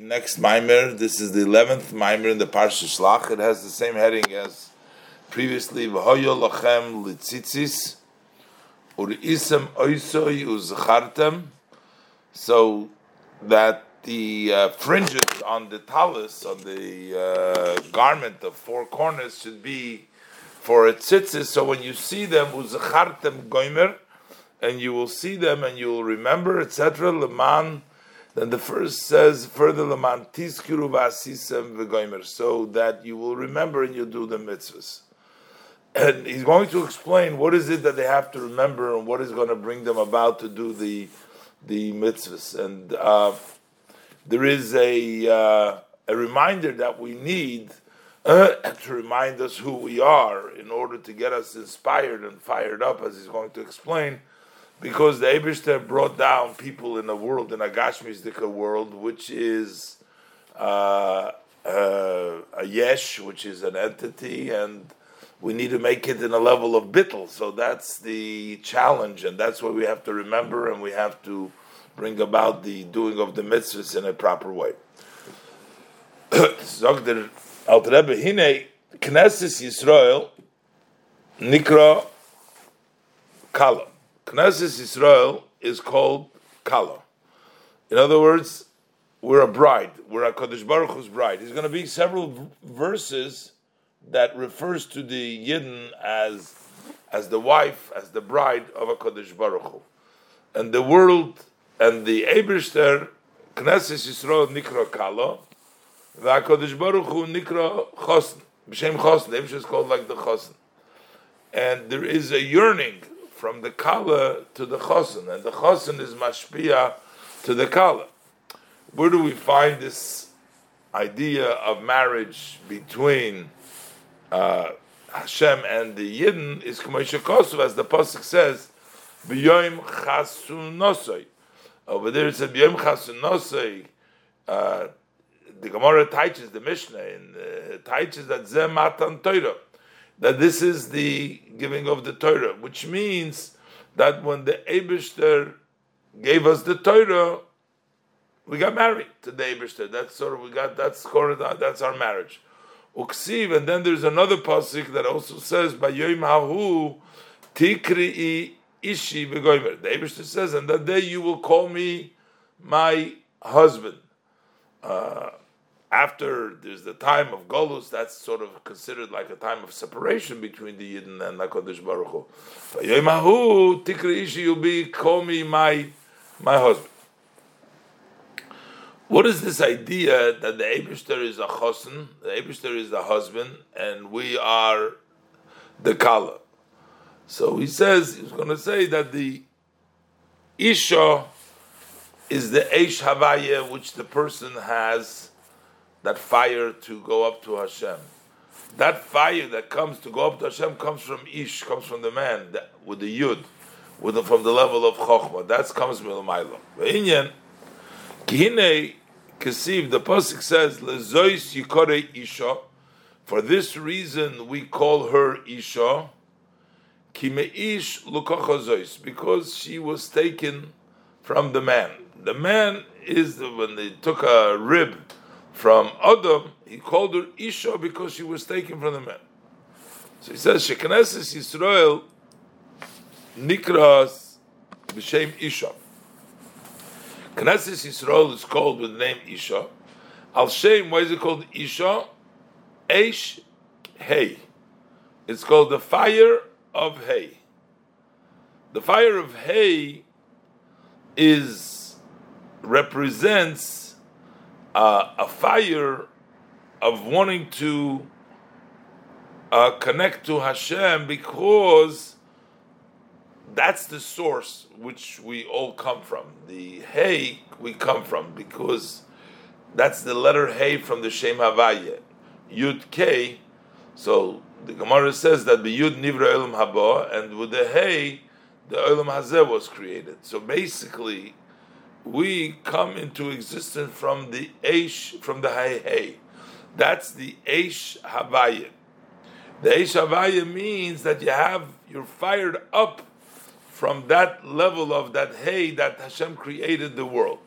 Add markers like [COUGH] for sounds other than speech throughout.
next mimer. This is the eleventh mimer in the Parsha Shlach. It has the same heading as previously. V'hoyo uriisem oisoi uzachartem. So that the uh, fringes on the talus on the uh, garment of four corners should be for a tzitzis. So when you see them uzachartem goimer, and you will see them and you will remember, etc. Leman then the first says further Laman Tizkiru Vasisem so that you will remember and you'll do the mitzvahs. And he's going to explain what is it that they have to remember and what is going to bring them about to do the the mitzvahs. And uh, there is a uh, a reminder that we need uh, to remind us who we are in order to get us inspired and fired up, as he's going to explain because the Abishter brought down people in the world, in a Gashmizdika world, which is uh, uh, a yesh, which is an entity, and we need to make it in a level of bittel. So that's the challenge, and that's what we have to remember, and we have to bring about the doing of the mitzvahs in a proper way. [COUGHS] Zogder Alter Rebbe, Hine Knesset Yisrael Nikra Kalam. Knesset Israel is called Kala. In other words, we're a bride. We're a Kodesh Baruch Hu's bride. There's going to be several v- verses that refers to the Yidden as as the wife, as the bride of a Kodesh Baruch Hu. And the world and the Eberster, Knesset Yisrael Nikra Kala, the Kodesh Baruch Hu Nikra Chosn. B'Shem Chosn, the is called like the Chosn. And there is a yearning from the kala to the chosn, and the chosn is mashpia to the kala. Where do we find this idea of marriage between uh, Hashem and the Yidden? Is Kamosha Kosu, as the pasuk says, b'yoim chasunosoi. Over there it said b'yoim. Uh, the Gemara teaches the Mishnah and uh, teaches that zeh matan Torah that this is the giving of the Torah, which means that when the Abishter gave us the Torah, we got married to the Abishter. That's sort of we got that's that's our marriage. Uksiv, and then there's another pasuk that also says by Yom Hahu Tikri Ishi Begoimer. The Abishter says, and that day you will call me my husband. Uh, after there's the time of Golus, that's sort of considered like a time of separation between the Yidden and Hakadosh Baruch Hu. Yomahu tikri ishi, you'll be call me my my husband. What is this idea that the Abishter is a chosn, the Abishter is the husband, and we are the kala? So he says he's going to say that the isha is the eish havaya which the person has that fire to go up to Hashem. That fire that comes to go up to Hashem comes from Ish, comes from the man that, with the Yud, with the, from the level of Chokhmah. That comes from Milamayla. Inyan, Kihine Kesiv, the Pasuk says, Lezois Yikore Isha. For this reason we call her Isha. Kimeish Lukachazois, because she was taken from the man. The man is when they took a rib from Adam, he called her Isha because she was taken from the man. So he says, Shekneses Yisrael Nikras B'Shem Isha. Knesset Yisrael is called with the name Isha. Al Shem, why is it called Isha? Eish Hey. It's called the fire of Hay. The fire of Hay is represents uh, a fire of wanting to uh, connect to Hashem because that's the source which we all come from. The Hey we come from because that's the letter Hey from the Shem Havaya. Yud K. So the Gemara says that the Yud Nivra Elam Haba, and with the Hey, the Elam Hazeh was created. So basically, we come into existence from the Eish, from the Hay Hay. That's the Eish Havaya. The Eish Havaya means that you have, you're fired up from that level of that Hay that Hashem created the world.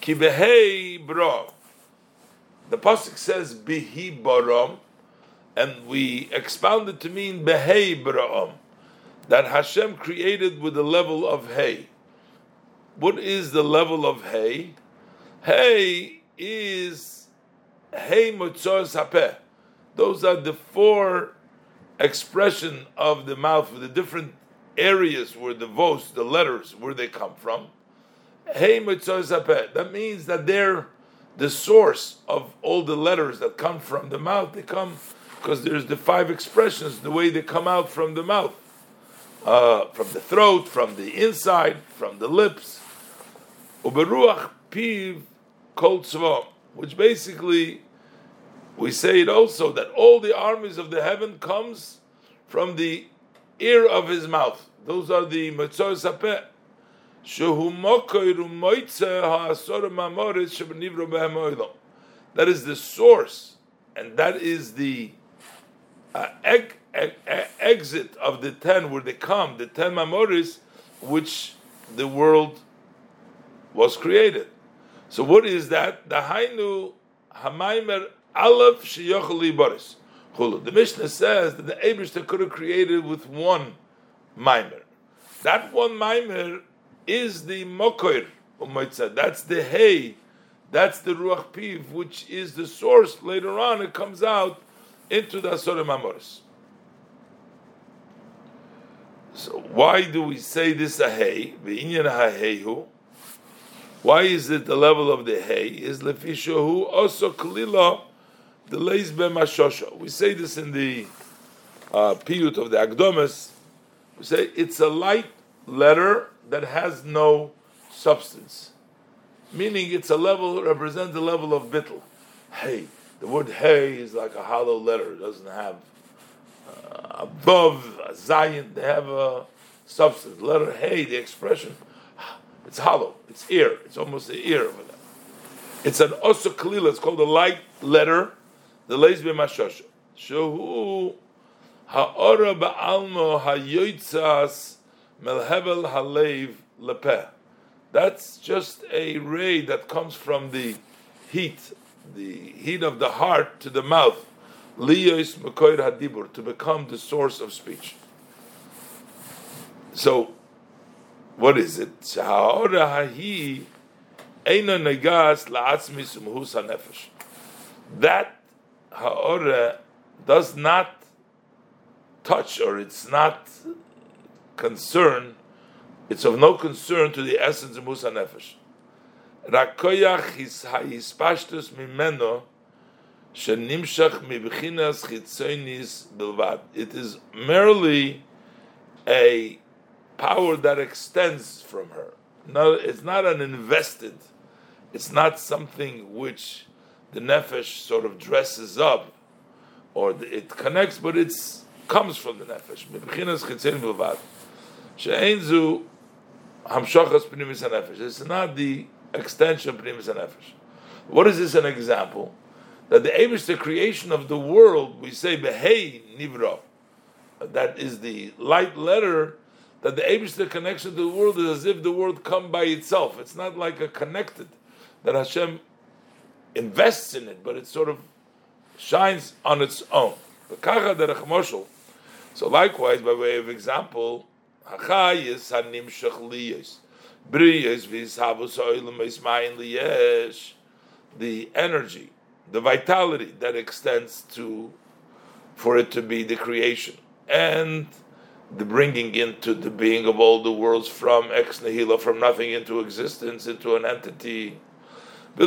Kibehei bro. the pasuk says bihi baram, and we expound it to mean behei baram, that Hashem created with the level of hay. What is the level of hay? Hay is hay mutzor sapeh. Those are the four expression of the mouth, the different areas where the vos, the letters, where they come from. Hey That means that they're the source of all the letters that come from the mouth. They come because there's the five expressions, the way they come out from the mouth, uh, from the throat, from the inside, from the lips. Uberuach piv kol which basically we say it also that all the armies of the heaven comes from the ear of his mouth. Those are the Mitzor Sapeh. That is the source, and that is the uh, exit of the ten, where they come, the ten mamoris, which the world was created. So, what is that? The Hainu Hamaimer Aleph Shiyochali Boris. The Mishnah says that the Abishta could have created with one mimer. That one mimer is the mokoir That's the hay. That's the ruach piv, which is the source. Later on, it comes out into the asorim amoris. So why do we say this a hay? Why is it the level of the hay? Is lefishahu also kalila the leis mashosha. We say this in the uh, piyut of the Agdomas. We say it's a light letter that has no substance, meaning it's a level represents the level of bittel. Hey, the word hey is like a hollow letter. It doesn't have uh, above a zion. They have a substance. Letter hey, the expression, it's hollow. It's ear. It's almost the ear of it. It's an osakalila. It's called a light letter the leis b'mashosha. Shehu ha'ora ba'almo ha'yoitzas melhevel ha'leiv lepeh. That's just a ray that comes from the heat, the heat of the heart to the mouth. Liyos mekoir hadibur, to become the source of speech. So, what is it? That ha'ora does not touch or it's not concern, it's of no concern to the essence of Musa Nefesh. Rakoyach is ha'ispashtus mimeno shenimshach mibchinas bilvad. It is merely a power that extends from her. No, it's not an invested. It's not something which the nefesh sort of dresses up, or it connects, but it comes from the nefesh. It's not the extension of pnimis nefesh. What is this an example? That the is the creation of the world. We say behei nivro. That is the light letter. That the the connection to the world is as if the world come by itself. It's not like a connected. That Hashem invests in it, but it sort of shines on its own. So likewise, by way of example, the energy, the vitality that extends to, for it to be the creation, and the bringing into the being of all the worlds from ex nihilo, from nothing into existence, into an entity to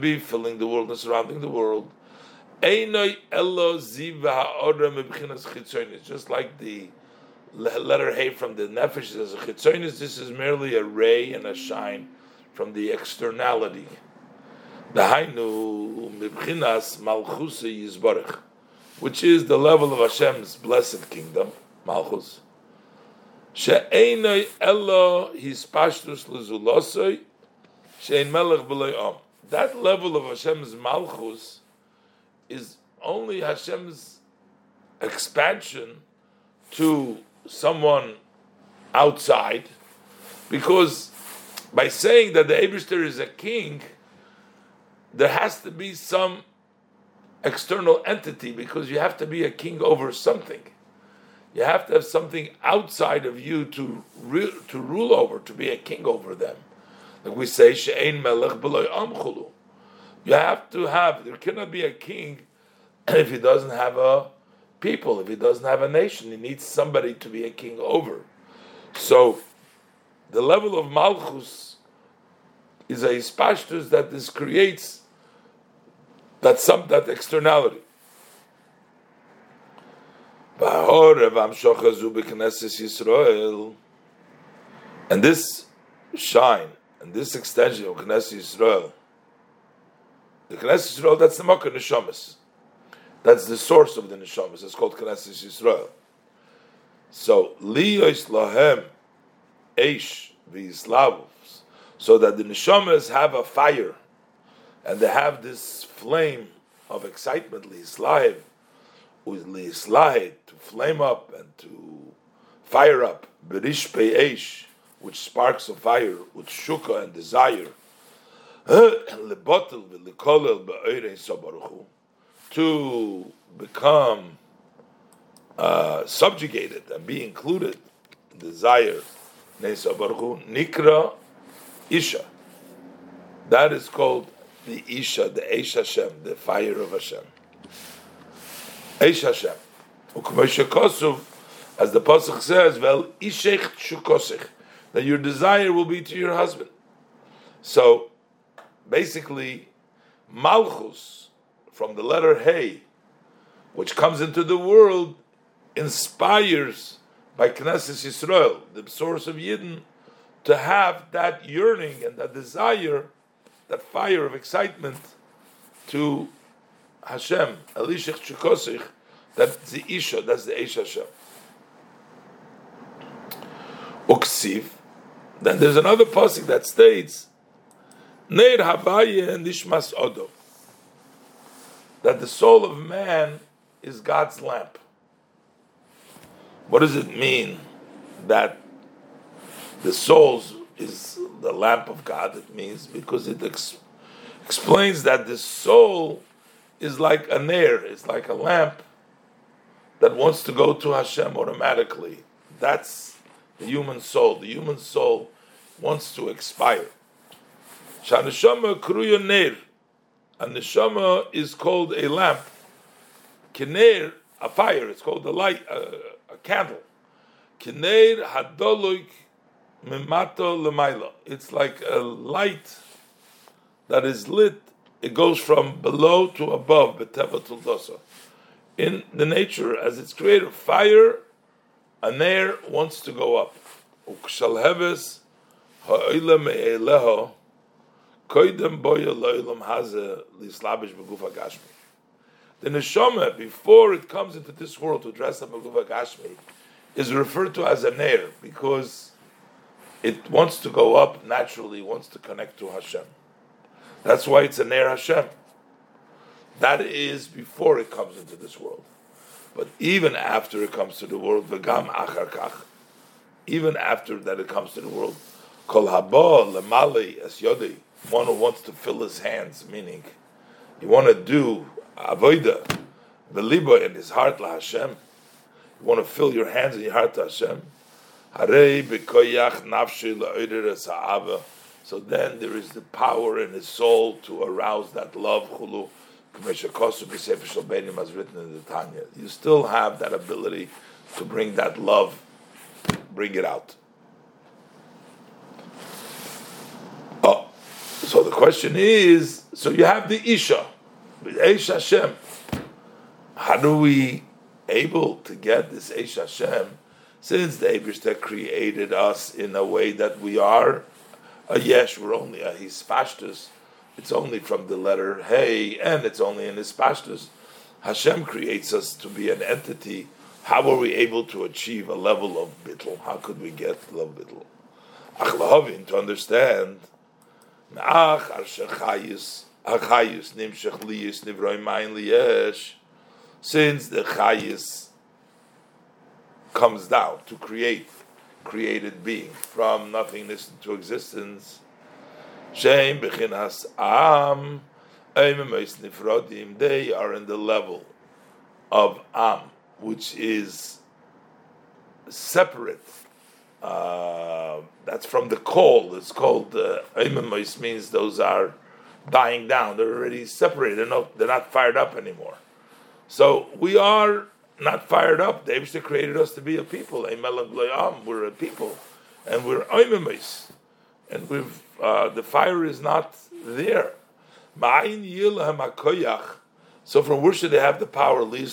be filling the world and surrounding the world. Just like the letter Hey from the Nefesh as a chitzonis, this is merely a ray and a shine from the externality. The Hainu Mibchinas Malchus Yizbarech, which is the level of Hashem's blessed kingdom, Malchus. His That level of Hashem's malchus is only Hashem's expansion to someone outside, because by saying that the Eberster is a king, there has to be some external entity because you have to be a king over something. You have to have something outside of you to re- to rule over, to be a king over them. Like we say, she'ein melech b'loy amchulu. You have to have. There cannot be a king if he doesn't have a people. If he doesn't have a nation, he needs somebody to be a king over. So, the level of malchus is a spashtus that this creates that some that externality. And this shine and this extension of Knesset Yisrael, the Knesset Yisrael, that's the Makkah Neshamas. That's the source of the Neshamas. It's called Knesset Yisrael. So, Liyos Lahem Eish V'Yislavus, so that the Neshamas have a fire and they have this flame of excitement, Lislahiv, with Lislahiv, to flame up and to fire up, Berish Eish, which sparks of fire, with Shuka and desire, [CLEARS THROAT] to become uh, subjugated and be included in desire, Nikra Isha. That is called the Isha, the Eish Hashem, the fire of Hashem. Eish Hashem. As the Pasuk says, Vel Ishech Shukosech, that your desire will be to your husband. So, basically, Malchus, from the letter Hey, which comes into the world, inspires by Knesset Yisrael, the source of Yidden, to have that yearning and that desire that fire of excitement to Hashem, Elishech Chukosich, that's the Isha, that's the Eish Hashem. Uksiv, then there's another pasuk that states, Neir Havaya Nishmas Odo, that the soul of man is God's lamp. What does it mean that the souls is the lamp of God, it means, because it ex- explains that the soul is like a nair, it's like a lamp that wants to go to Hashem automatically. That's the human soul. The human soul wants to expire. Shaneshama kruya ner. A neshama is called a lamp. Kener, a fire. It's called a light, a, a candle. Kener hadoloik mimato lemaila. It's like a light that is lit. It goes from below to above. Beteva tuldosa. In the nature, as it's created, fire, an air wants to go up. Ukshalheves ha'olam me'eleho koidem boya lo'ilam haze lislabish begufa gashmi. The neshama, before it comes into this world to dress up begufa gashmi, is referred to as an air because it wants to go up naturally, wants to connect to Hashem. That's why it's a Ner Hashem. That is before it comes into this world. But even after it comes to the world, v'gam achar kach, even after that it comes to the world, kol haba lemali es yodi, one who wants to fill his hands, meaning you want to do avoida, v'liba in his heart la Hashem. You want to fill your hands and your heart to Hashem. So then there is the power in his soul to arouse that love. Chulu, as written in the Tanya. You still have that ability to bring that love, bring it out. Oh, so the question is: so you have the Isha, Eish Hashem. How do we able to get this Eish Hashem? Since the Abishter uh, created us in a way that we are uh, a yesh, we're only a hispashtus, it's only from the letter hey, and it's only in hispashtus. Hashem creates us to be an entity. How are we able to achieve a level of bittel? How could we get of bittel? Achlahavin, to understand, Ach arshachayis, achayis nimshach liyis nivroy mayin liyesh, since the chayis comes down to create created being from nothingness into existence. Shem bechinas am They are in the level of Am, which is separate. Uh, that's from the coal. It's called uh, means those are dying down. They're already separated. They're not, they're not fired up anymore. So we are not fired up. Abishta created us to be a people. We're a people. And we're oimimais. And we've, uh, the fire is not there. So from where should they have the power? Where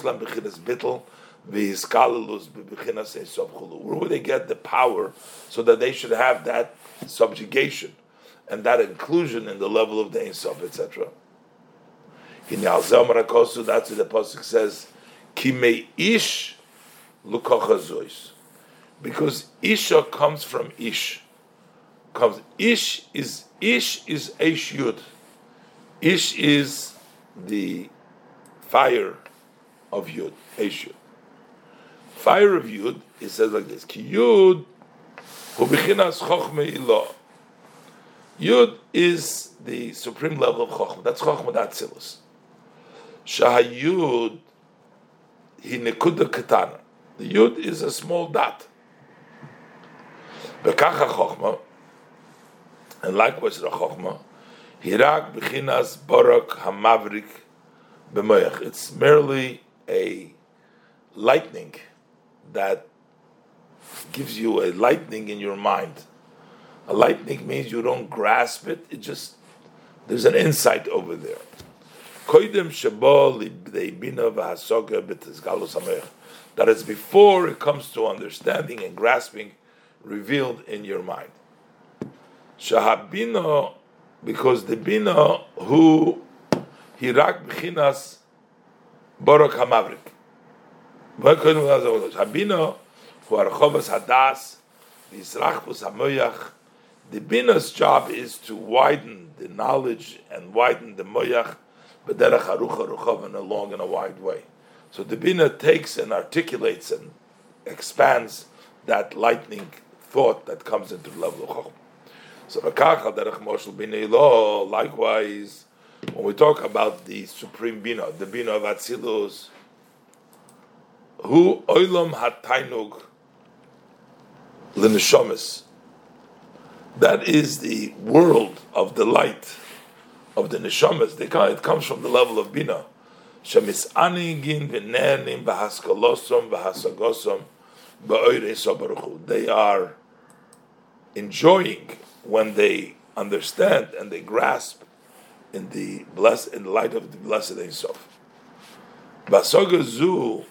would they get the power so that they should have that subjugation and that inclusion in the level of the Ein etc. That's what the Pasuk says, Kime ish lukochazois. Because Isha comes from Ish. Comes Ish is Ish is Eish Yud. Ish is the fire of Yud, Eish Yud. Fire of Yud, it says like this: Ki Yud hu b'chinas chochme. Yud is the supreme level of chochma. That's chochma datzilus. Shahayud he nekuda katana. The yud is a small dot. Bekacha chokhma, and likewise the chokhma, hirak bechinas barak hamavrik b'moyach. It's merely a lightning that gives you a lightning in your mind. A lightning means you don't grasp it; it just there's an insight over there. That is before it comes to understanding and grasping revealed in your mind. Shahabino, because the bina who hirak b'chinas borok hamavrik. Habino who are chovas hadas v'israchbus hamoyach. The bina's job is to widen the knowledge and widen the moyach b'derech harucha ruchav in a long and a wide way. So the bina takes and articulates and expands that lightning thought that comes into the level of chokhmah. So v'kacha derech moshel bina lo. Likewise, when we talk about the supreme bina, the bina of Atzilus, who oilam hatainug l'neshomis. That is the world of the light of the neshamas. It comes from the level of bina. Shemis anigin v'nenim b'haskalosom v'hasagosom ba'oirei They are enjoying when they understand and they grasp in the bless in the light of the blessed Ein Sof. Basogazu,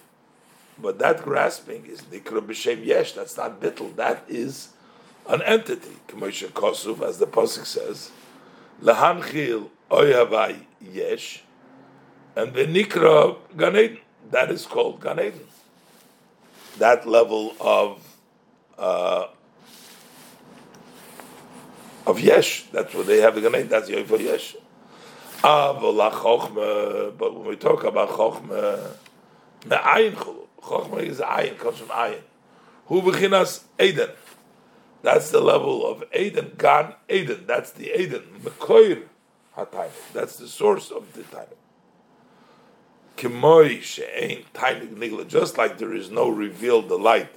but that grasping is nikra b'shem yesh. That's not bittel. That is an entity. K'moshe Kosuv, as the pasuk says, lahanchil oyavai yesh, and the nikra Gan Eden. That is called Gan Eden. That level of uh, of yesh. That's what they have the Gan Eden. That's Yoifa yesh. But when we talk about chokhmah, me'ayin chulu. Is ayin, comes from ayin. Who beginas Eden. That's the level of Eden, Gan Eden. That's the Eden. Mekoir That's the source of the tainik. Kimoi she'ein tainik nigla. Just like there is no revealed delight,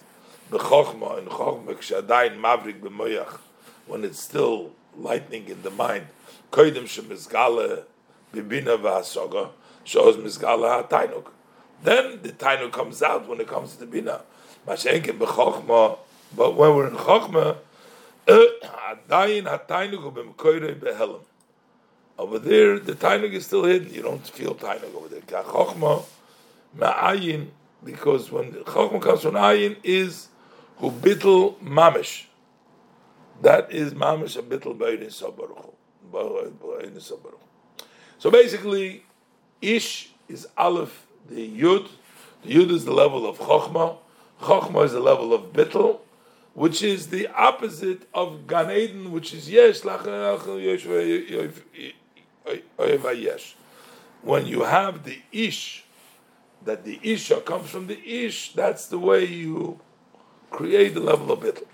b'chokhma and chokhma k'shadayin mavrik b'moyach, when it's still lightning in the mind. Koidim shemizgale bibina v'hasoga shows mizgale hatainuk. Then the tainuk comes out when it comes to the bina. Mashenkin b'chokhma, but when we're in chokhma, [CLEARS THROAT] adayin hatainuk b'mkoire behelim. Over there, the tainug is still hidden. You don't feel tainug over there. Chochma ma'ayin, because when chochma comes from ayin, is who bittel mamish. That is mamish a bittel b'ein sabaruch. So basically, ish is aleph, the yud. The yud is the level of chochma. Chochma is the level of bittel which is the opposite of Gan Eden, which is yesh when you have the ish, that the isha comes from the ish, that's the way you create the level of bitl.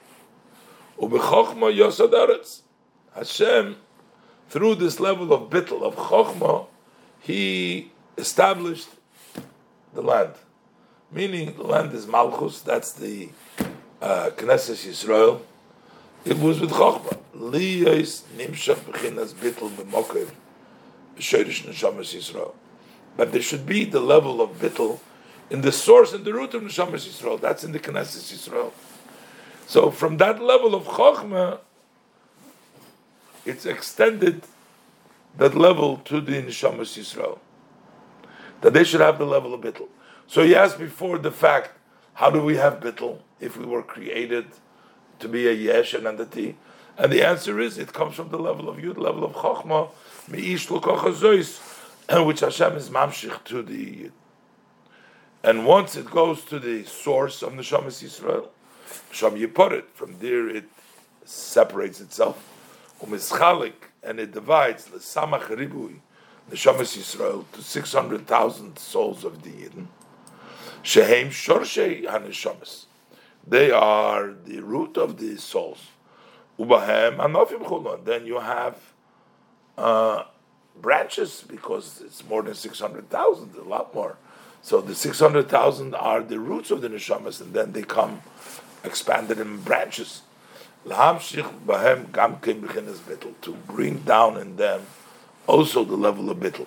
Ubechokma yosadaretz. Hashem, through this level of bitl, of chokma, he established the land. Meaning the land is Malchus, that's the uh, Knesset Yisrael. It was with Chochmah. Liyos nimshach b'chinas bittel b'mokev b'shoyrish neshamas Yisrael. But there should be the level of bittel in the source and the root of neshamas Yisrael. That's in the Knesset Yisrael. So from that level of Chochmah, it's extended that level to the Neshamas Yisrael. That they should have the level of Bittel. So he asked before the fact, how do we have Bittel if we were created to be a Yesh, an entity? And the answer is, it comes from the level of Yud, level of Chochmah, [CLEARS THROAT] Which Hashem is mamshich to the. And once it goes to the source of Neshamas Yisrael, Sham Yiporit, from there it separates itself, umischalik, and it divides the Samach Ribui, Neshamas Yisrael, to 600,000 souls of the Yidden. Shehem Shorshei HaNeshamas. They are the root of the souls. Ubahem Anofim Chulon. Then you have uh, branches because it's more than 600,000, a lot more. So the 600,000 are the roots of the neshamas, and then they come expanded in branches. To bring down in them also the level of bittel.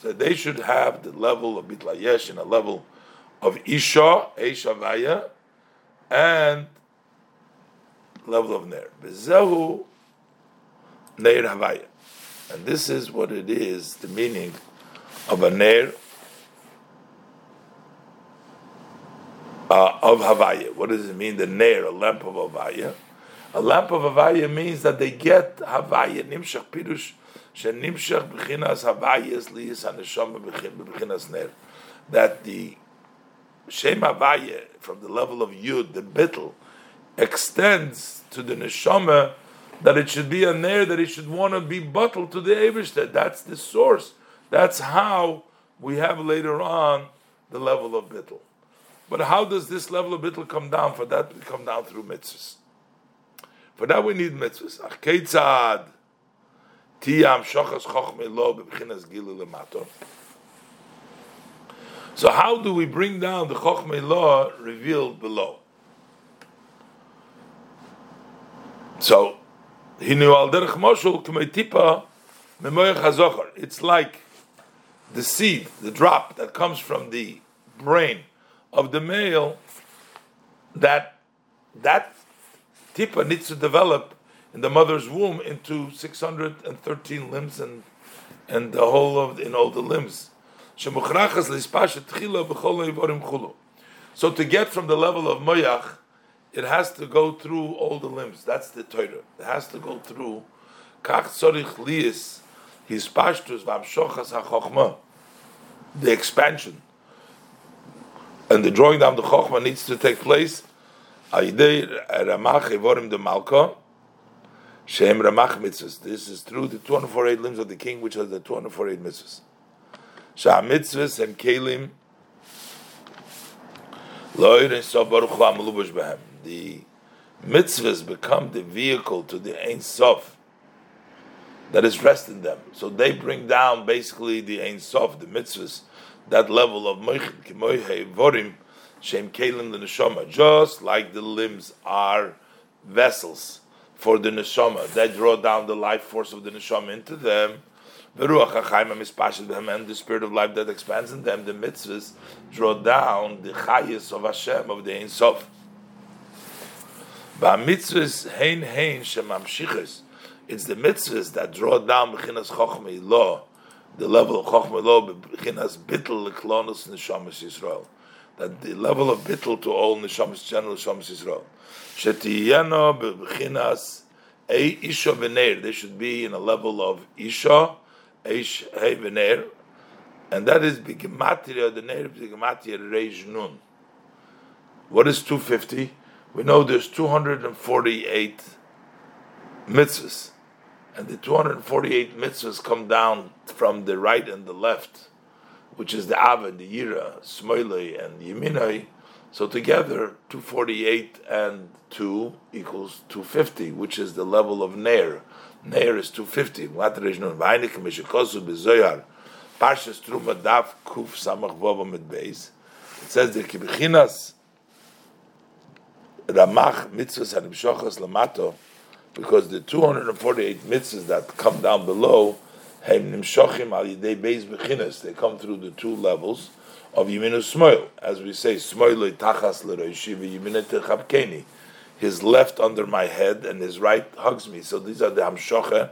So they should have the level of bittel hayesh and a level of isha, eshavaya, and level of ner. Bezehu ner havaya. And this is what it is, the meaning of a ner uh, of Havaya. What does it mean? The Nair, a lamp of Havaya. A lamp of Havaya means that they get Havaya, Nimshach Pirush, Shenimshach Bechinas Havayas Liyas Haneshama Bechinas Ner. That the Shem Havaya, from the level of Yud, the Bittel, extends to the Neshama that it should be a Ner, that it should want to be bottled to the Eberster. That's the source. That's how we have later on the level of Bittel. But how does this level of bittul come down? For that, we come down through mitzvahs. For that, we need mitzvahs. So how do we bring down the chochme law revealed below? So, hinu al derech moshul k'mei tipa memoyach It's like the seed, the drop that comes from the brain of the male that that tipa needs to develop in the mother's womb into 613 limbs and and the whole of in all the limbs. So to get from the level of moyach, it has to go through all the limbs. That's the Torah. It has to go through kach liis his pashtus v'amshochas ha'chochma, the expansion and the drawing down the chokhmah needs to take place. Ramach Evorim the Malka, Shem Ramach mitzvahs. This is through the 248 limbs of the king, which are the 248 mitzvahs. Shah mitzvahs and kelim. The mitzvahs become the vehicle to the Ein Sof that is rest in them. So they bring down basically the Ein Sof, the mitzvahs, that level of moichin kimoihe vorim shem kelim the neshama, just like the limbs are vessels for the neshama that draw down the life force of the neshama into them. And the spirit of life that expands in them, the mitzvahs, draw down the chayis of Hashem, of the Ein Sof. Mitzvahs hein hein shemamshiches. It's the mitzvahs that draw down mechinas chochmei law, the level of Chochmah Lo bechinas bittel leklonos neshamas Yisrael. That the level of bittel to all neshamas general neshamas Yisrael. Shetiyano bechinas a isha v'ner. They should be in a level of isha, eish hey v'ner, and that is begematria. The ner begematria reish nun. What is two fifty? We know there's two hundred and forty-eight mitzvahs and the 248 mitzvahs come down from the right and the left, which is the Ava, the Yira, Smoilei, and Yeminai, So together, 248 and 2 equals 250, which is the level of Nair. Nair is 250. Parshas Truma Daf Kuf Samach Vova Mit Beis. It says that Kibichinas Ramach Mitzvahs and Imshochas Lamato, because the 248 mitzvahs that come down below, Heim Nimshochim Al Yidei Beis Bechinas, they come through the two levels of Yiminu Smoil. As we say, Smoil Tachas L'Roishi V'Yiminu Techabkeni. His left under my head and his right hugs me. So these are the Hamshocha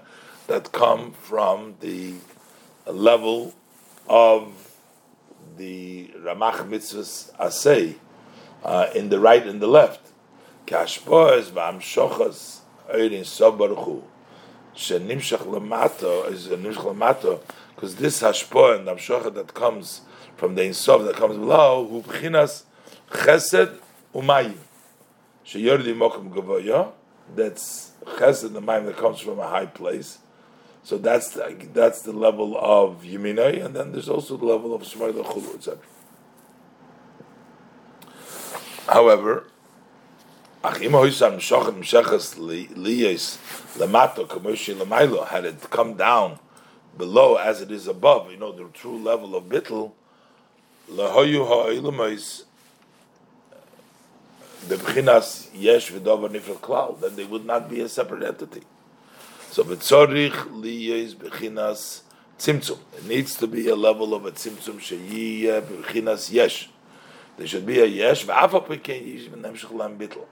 that come from the level of the Ramach mitzvahs asay uh, in the right and the left. Kashpoes v'amshochas oirin sobaruchu shenimshach lamato is nimshach lamato because this hashpoah and amshocha that comes from the Ein Sof that comes below hu b'chinas chesed umayim. Sheyordi mokum gavoya that's chesed the that comes from a high place. So that's the, that's the level of Yeminai, and then there's also the level of Shemaila Chulu, etc. However, had it come down below as it is above, you know, the true level of bittul, the b'chinas yesh then they would not be a separate entity. So liyes. It needs to be a level of a tzimtzum yesh. There should be a yesh v'afa peken yish v'nemshach lam bitl.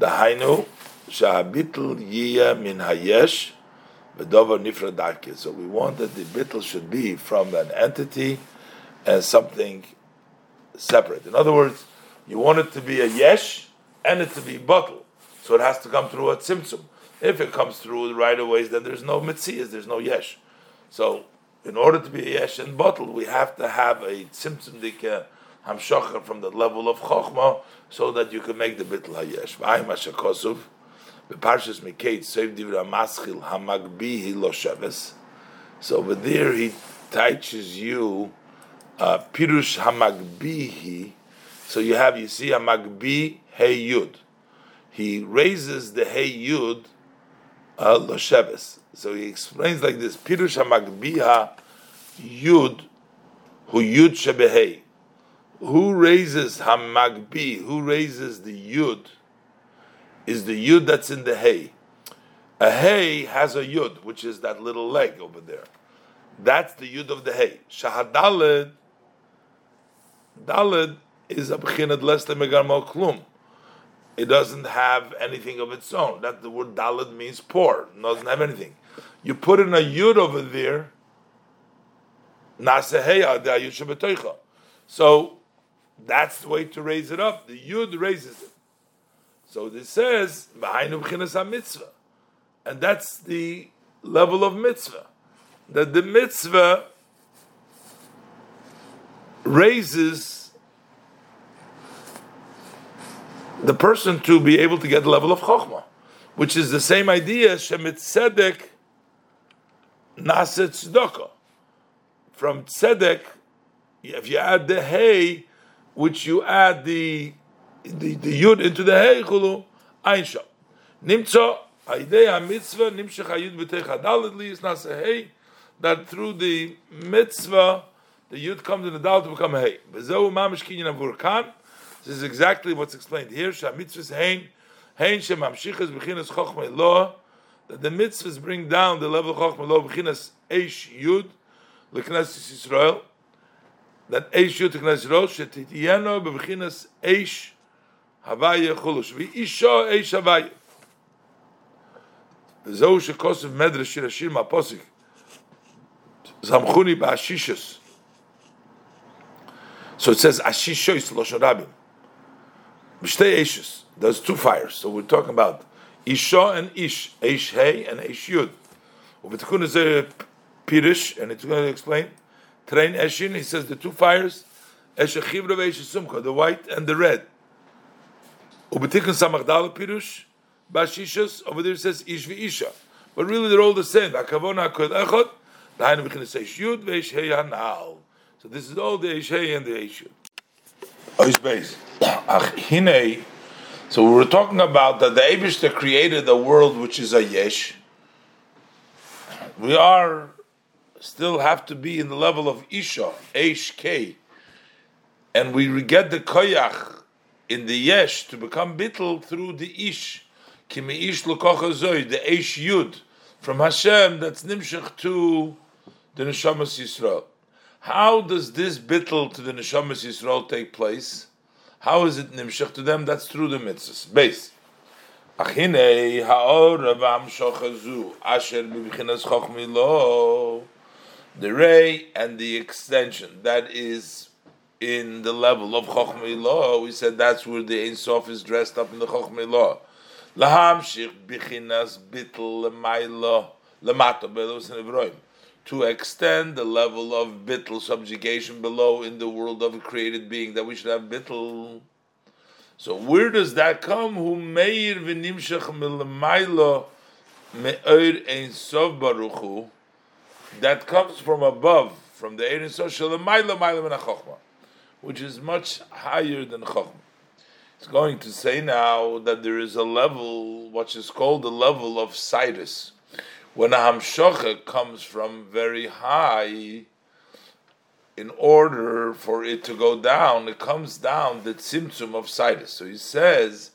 Dahainu sha'abitl yiyeh min hayesh v'dover nifra. So we want that the bitl should be from an entity and something separate. In other words, you want it to be a yesh and it to be bottle. So it has to come through a tzimtzum. If it comes through right of ways, then there's no mitzias, there's no yesh. So, in order to be a yesh and bottle, we have to have a tzimtzum dike hamshocher from the level of chokhmah, so that you can make the bitl hayesh. V'ayim hashakosuf, b'parshas mikate, save divra maschil hamagbihi lo sheves. So over there he teaches you uh, pirush hamagbihi. So you have, you see, hamagbi hey yud. He raises the hey yud uh, Losheves. So he explains like this: Pirush Hamagbiha Yud, who Yud Shebehei. Who raises Hamagbi? Who raises the Yud? Is the Yud that's in the Hay. A Hay has a Yud, which is that little leg over there. That's the Yud of the Hay. Shahadaled, Daled is a B'chinad less than Megarmal Klum it doesn't have anything of its own. That the word dalad means poor, it doesn't have anything. You put in a yud over there, so that's the way to raise it up. The yud raises it. So this says mitzvah, and that's the level of mitzvah. That the mitzvah raises the person to be able to get the level of chokhmah, which is the same idea shemit tzedek naset tzedakah. From tzedek, if you add the hay, which you add the the, the yud into the hay chulu ainsha nimtzo idea mitzvah nimshach hayud b'teich hadalad li is nasa hay that through the mitzvah the yud comes in the dal to become a hay. Bezehu mamish kinyan avurkan. This is exactly what's explained here. Shamitzvahs hein hein shemamshichas b'chinas chochmei lo. That the mitzvahs bring down the level of chochmei lo b'chinas eish yud l'knesses Yisrael That eish yud l'knesses Yisrael shetitiyeno b'chinas eish havaya chulush v'isho eish havaya. וזהו שכוסף מדרש של השיר מהפוסק זמחוני באשישס so it says ashishois lo shorabim Mishtei Eshes. There's two fires. So we're talking about Isha and Ish. Ish Hey and Ish Yud. Uvitikun is a Pirish, and it's going to explain. Train Eshin, he says the two fires. Eshe Chivra Eshe Sumka, the white and the red. Uvitikun Samachdala Pirush. Bashishas, over there it says Ish Isha. But really they're all the same. Akavona Akod Echot. The Hainu B'chinas Eish Yud V'Eish Hanal. So this is all the Eish and the Eish Yud. So we were talking about that the Abishta created a world which is a yesh. We are still have to be in the level of Isha, Eish K. And we get the koyach in the yesh to become bittel through the ish. Kimi ish l'kocha the Eish Yud from Hashem that's nimshach to the Neshamas Yisrael. How does this bittel to the Neshamas Yisrael take place? How is it nimshach to them? That's through the mitzvahs. Base. Haor asher lo. The ray and the extension that is in the level of chochmi lo. We said that's where the Ein Sof is dressed up in the belos nevroim to extend the level of bittel subjugation below in the world of a created being that we should have bittel. So where does that come? Who meir v'nimshach milamaylo me'er ein sof baruchu. That comes from above, from the maylo min which is much higher than chokhmah. It's going to say now that there is a level, which is called the level of Cyrus when a hamshocha comes from very high, in order for it to go down, it comes down the symptom of situs. So he says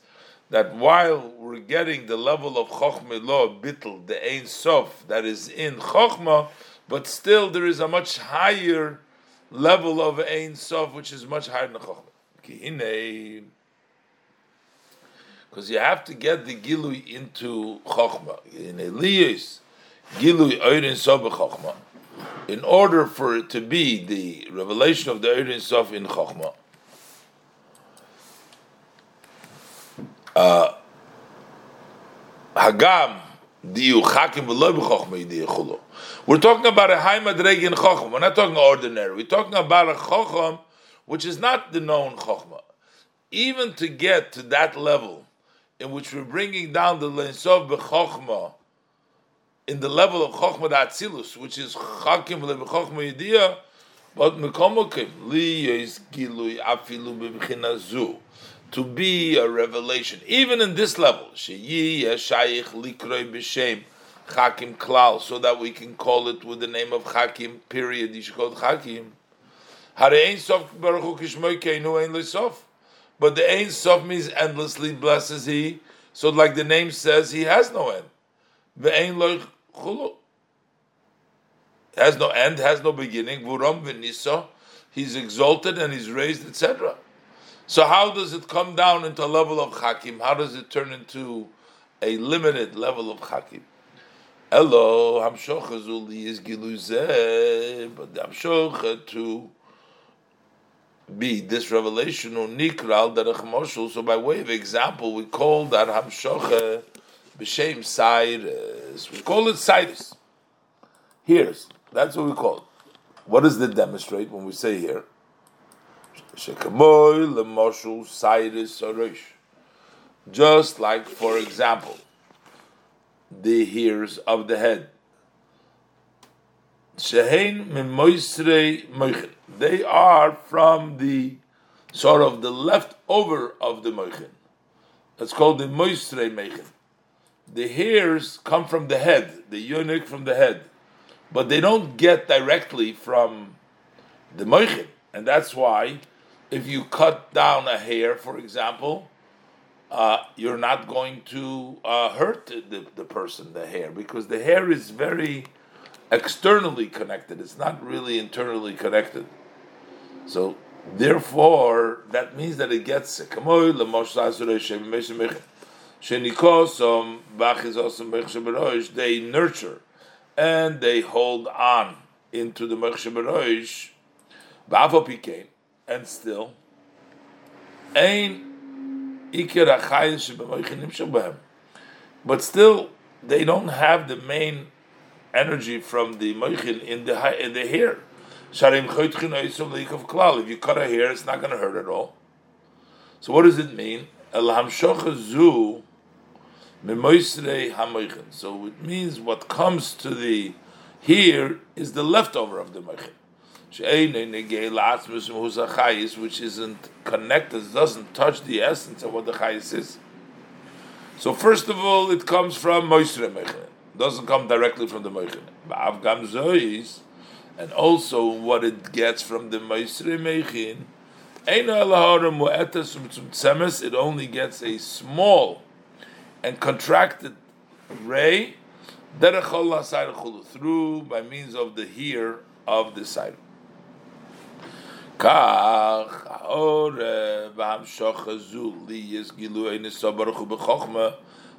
that while we're getting the level of chokhmah lo bittel, the ein sof that is in chokhmah, but still there is a much higher level of ein sof which is much higher than chokhmah. Because you have to get the gilui into chokhmah. In Elias, Gilui Oirin Sof in order for it to be the revelation of the Oirin Sof in Chochma, uh, Hagam We're talking about a high madreg in chochma. We're not talking ordinary. We're talking about a chochma which is not the known chochma. Even to get to that level in which we're bringing down the lensov b'chochma in the level of Chokhmah Atzilus, which is Chakim Chokhmah Yediyah, but Mekomokim, Li Yis Gilui Afilu to be a revelation, even in this level, B'Shem, Chakim Klal, so that we can call it with the name of Chakim, period, you should call it Chakim. Ein Ein. But the Ein Sof means endlessly blesses He, so like the name says, He has no end. Ve'ein loich chulu. Has no end, has no beginning. Vuram v'nisa. He's exalted and he's raised, etc. So how does it come down into a level of chakim? How does it turn into a limited level of chakim? Hello, hamshocha zuli is giluzeh, but the hamshocha to be this revelation or nikral derech So by way of example, we call that hamshocha b'shem Cyrus. We call it Cyrus. Here's that's what we call it. What does it demonstrate when we say here? Shekamoy lemoshul Cyrus Sorosh. Just like, for example, the hairs of the head. Shehein moichin. They are from the sort of the leftover of the moichin. That's called the moisrei meichin the hairs come from the head, the eunuch from the head, but they don't get directly from the moichin, and that's why if you cut down a hair, for example, uh, you're not going to uh, hurt the, the person, the hair, because the hair is very externally connected. It's not really internally connected. So, therefore, that means that it gets Bachizosim they nurture and they hold on into the Mechshabaroish, Bavopikein, and still, But still, they don't have the main energy from the Moichin in the in the hair. If you cut a hair, it's not going to hurt at all. So what does it mean? So it means what comes to the here is the leftover of the moichin. Which isn't connected, doesn't touch the essence of what the chayis is. So first of all, it comes from Moisre Mechlen. doesn't come directly from the Mechlen. Avgam and also what it gets from the Moisre Mechin, it only gets a small and contracted ray that through by means of the here of the side.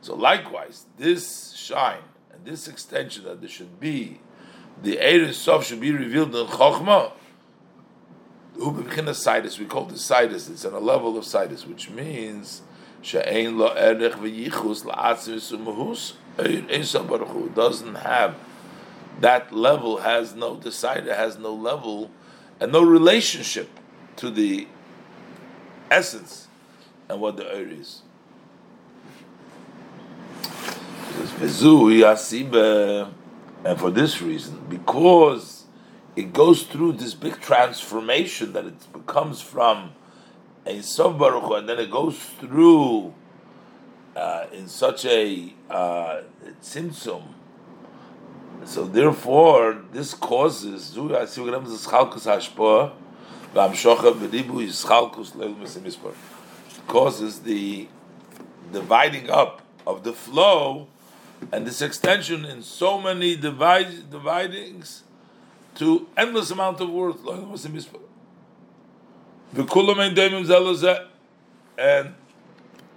So likewise, this shine and this extension that there should be, the Eris Sof should be revealed in Chokhmah. Sidus, we call this Sidus, it's on a level of Sidus, which means She'ein lo erech v'yichus la'atzim sumahus doesn't have that level, has no decider, has no level and no relationship to the essence and what the earth is. And for this reason, because it goes through this big transformation that it becomes from a Sof Baruch and then it goes through uh, in such a uh, tzimtzum, so therefore, this causes causes the dividing up of the flow and this extension in so many divide, dividings to endless amount of words. And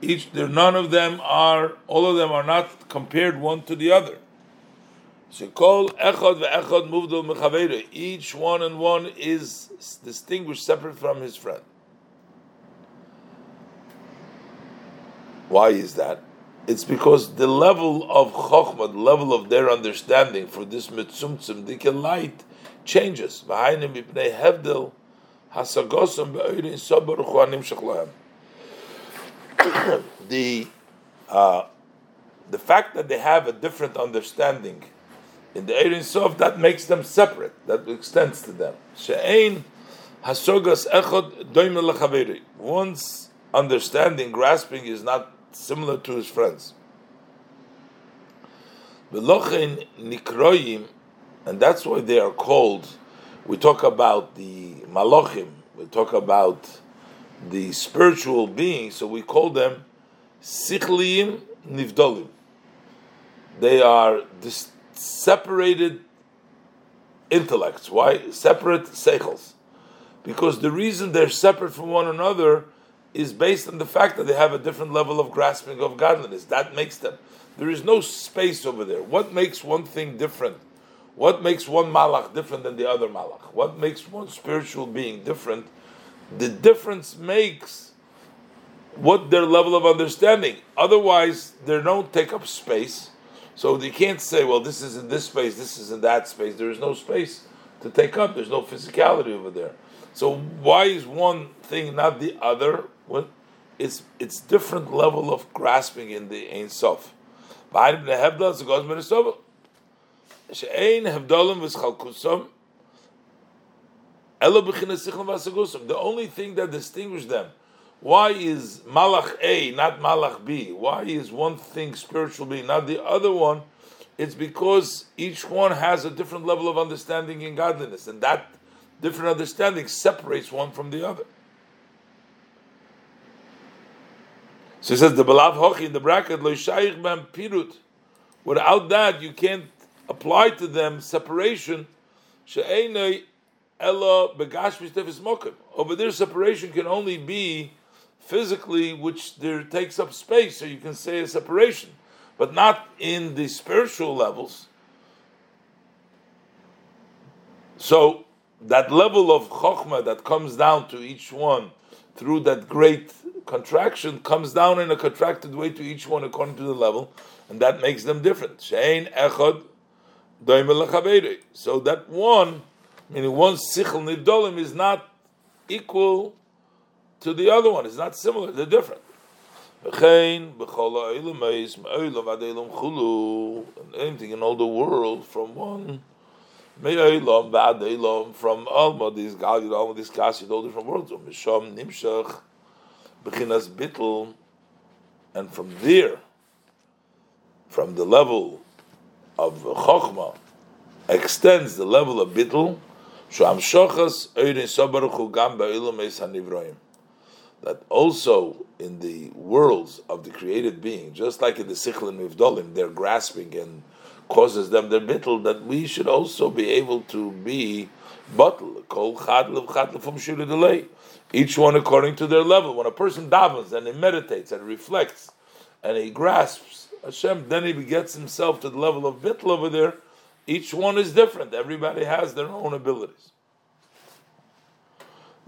each, none of them are, all of them are not compared one to the other. Each one and one is distinguished separate from his friend. Why is that? It's because the level of chokhmah, the level of their understanding for this mitzumtzum dike light changes. The uh, the fact that they have a different understanding in the Erin Sof, that makes them separate, that extends to them. She'ein hasogas echod doime One's understanding, grasping is not similar to his friends. Velochein nikroyim, and that's why they are called. We talk about the malochim. We talk about the spiritual beings. So we call them sichliim nivdolim. They are dis- separated intellects. Why? Separate seichels. Because the reason they're separate from one another is based on the fact that they have a different level of grasping of godliness. That makes them. There is no space over there. What makes one thing different? What makes one malach different than the other malach? What makes one spiritual being different? The difference makes what their level of understanding. Otherwise, they don't take up space so you can't say, well, this is in this space, this is in that space. There is no space to take up. There's no physicality over there. So why is one thing not the other? It's it's different level of grasping in the Ein Sof. The only thing that distinguishes them why is Malach A not Malach B? Why is one thing spiritual being not the other one? It's because each one has a different level of understanding in godliness, and that different understanding separates one from the other. So he says the Balav Hochi in the bracket Bam Pirut. Without that, you can't apply to them separation. She'enei Ella Begashmi Stefis Mokim. Over there, separation can only be physically, which there takes up space, so you can say a separation, but not in the spiritual levels. So that level of chokhmah that comes down to each one through that great contraction comes down in a contracted way to each one according to the level, and that makes them different. Shein echad So that one, meaning one sichel nivdolim, is not equal to the other one. It's not similar, they're different. Anything in all the world, from one from Alma, these Galgid, all these Kasid, all different worlds. Misham nimshach b'chinas bittel, and from there, from the level of Chochma, extends the level of bittel, sham shochas oirin sobaruchu gam ba'ilam es hanivroim. That also in the worlds of the created being, just like in the Sichel and Mivdolim, they're grasping and causes them their bittul, that we should also be able to be bottle, kol chadl chadl from delay. Each one according to their level. When a person davens and he meditates and reflects and he grasps Hashem, then he gets himself to the level of bittul over there. Each one is different. Everybody has their own abilities.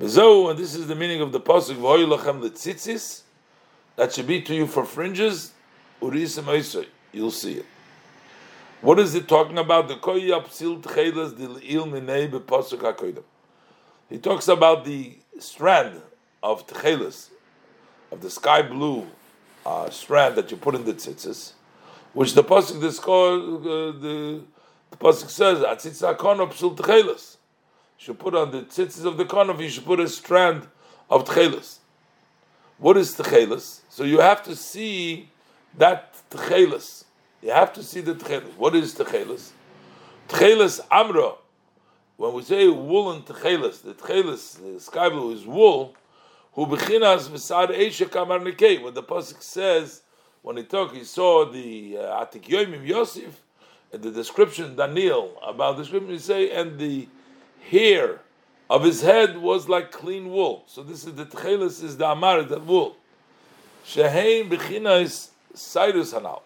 And this is the meaning of the pasuk v'oylachem letzitzis, that should be to you for fringes. Urisem you'll see it. What is it talking about? The koyap sil tchelas il minei bepasuk hakoydim. He talks about the strand of tchelas, of the sky blue uh, strand that you put in the tzitzis, which the pasuk uh, the the pasuk says atzitzah konop sil tchelas. Should put on the tzitzis of the konov. You should put a strand of tchelas. What is tchelas? So you have to see that tchelas you have to see the tchelis. What is tchelis? Tchelis amra. When we say woolen tchelis, the tchelis, the sky blue is wool. Who bechinas v'sad eisha kamar nekei. When the pasuk says, when he talked, he saw the uh, atik yoimim Yosef, and the description Daniel about the description, he say, and the hair of his head was like clean wool. So this is the tchelis is the amar that wool. Shehein bechinas sairus hanal.